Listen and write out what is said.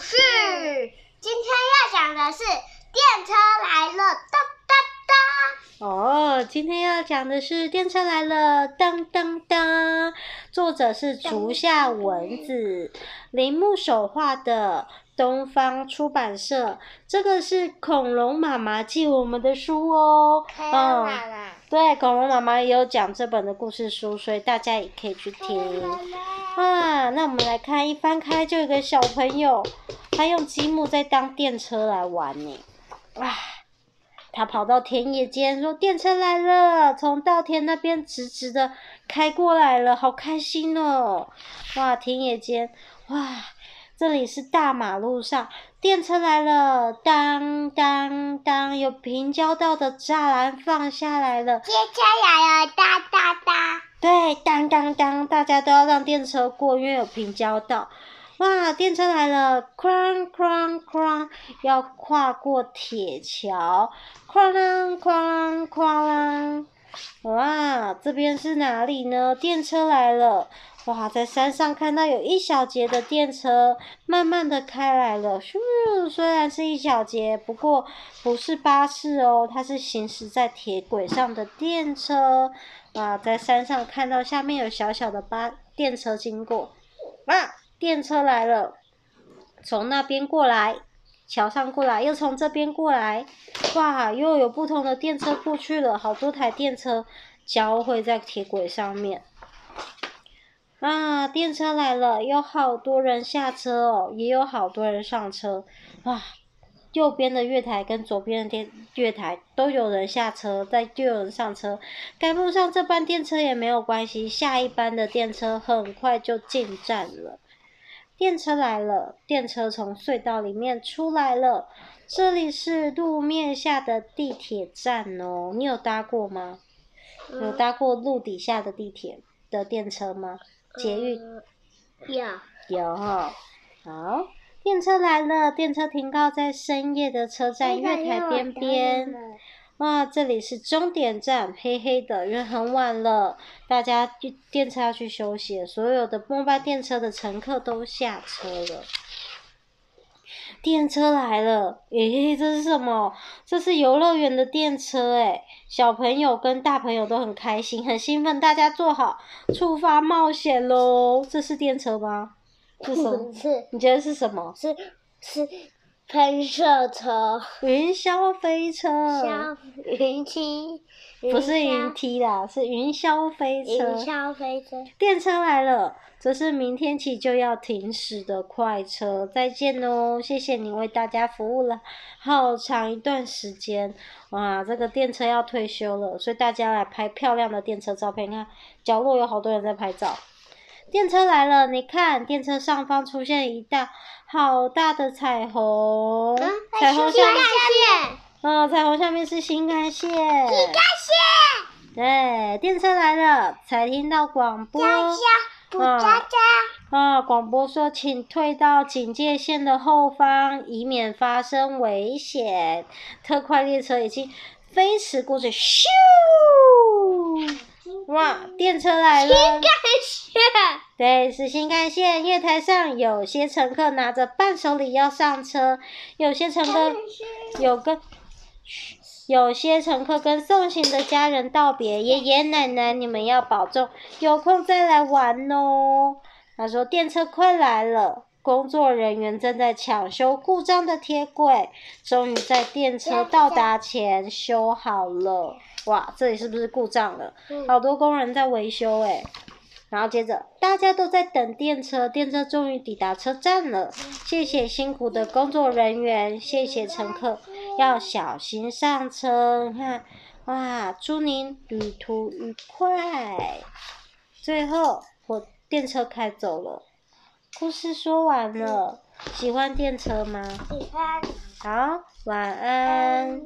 事。今天要讲的是电车来了，哒哒哒。哦，今天要讲的是电车来了，当当当。作者是竹下文子，铃木手画的。东方出版社，这个是恐龙妈妈寄我们的书哦。嗯，对，恐龙妈妈也有讲这本的故事书，所以大家也可以去听。啊，那我们来看，一翻开就有个小朋友，他用积木在当电车来玩呢。哇，他跑到田野间说：“电车来了，从稻田那边直直的开过来了，好开心哦！”哇，田野间，哇。这里是大马路上，电车来了，当当当，有平交道的栅栏放下来了。电车来了，哒哒哒。对，当当当，大家都要让电车过，因为有平交道。哇，电车来了，哐哐哐，要跨过铁桥，哐啷哐啷哐啷。哇，这边是哪里呢？电车来了。哇，在山上看到有一小节的电车，慢慢的开来了。咻，虽然是一小节，不过不是巴士哦，它是行驶在铁轨上的电车。哇，在山上看到下面有小小的巴电车经过。哇，电车来了，从那边过来，桥上过来，又从这边过来。哇，又有不同的电车过去了，好多台电车交汇在铁轨上面。啊，电车来了，有好多人下车哦，也有好多人上车。哇，右边的月台跟左边的电月台都有人下车，再就有人上车。赶不上这班电车也没有关系，下一班的电车很快就进站了。电车来了，电车从隧道里面出来了。这里是路面下的地铁站哦，你有搭过吗？有搭过路底下的地铁的电车吗？捷运、呃、有有哈，好，电车来了，电车停靠在深夜的车站月台边边。哇，这里是终点站，黑黑的，因为很晚了，大家电车要去休息，所有的末班电车的乘客都下车了。电车来了，诶，这是什么？这是游乐园的电车，诶，小朋友跟大朋友都很开心，很兴奋，大家坐好，出发冒险喽！这是电车吗？是什么？是。你觉得是什么？是是喷射车。云霄飞车。云云梯。不是云梯啦，是云霄飞车。云霄飞车。电车来了。这是明天起就要停驶的快车，再见哦！谢谢你为大家服务了好长一段时间，哇，这个电车要退休了，所以大家来拍漂亮的电车照片。你看角落有好多人在拍照。电车来了，你看电车上方出现一道好大的彩虹，嗯、彩虹下面，嗯，彩虹下面是新干线。新干线。对，电车来了，才听到广播。啊啊！广播说，请退到警戒线的后方，以免发生危险。特快列车已经飞驰过去，咻！哇，电车来了！新干线。对，是新干线。月台上有些乘客拿着伴手礼要上车，有些乘客有个。有些乘客跟送行的家人道别，爷爷奶奶你们要保重，有空再来玩哦。他说电车快来了，工作人员正在抢修故障的铁轨，终于在电车到达前修好了。哇，这里是不是故障了？好多工人在维修诶。然后接着大家都在等电车，电车终于抵达车站了。谢谢辛苦的工作人员，谢谢乘客。要小心上车，你看，哇，祝您旅途愉快。最后，我电车开走了，故事说完了。喜欢电车吗？喜欢。好，晚安。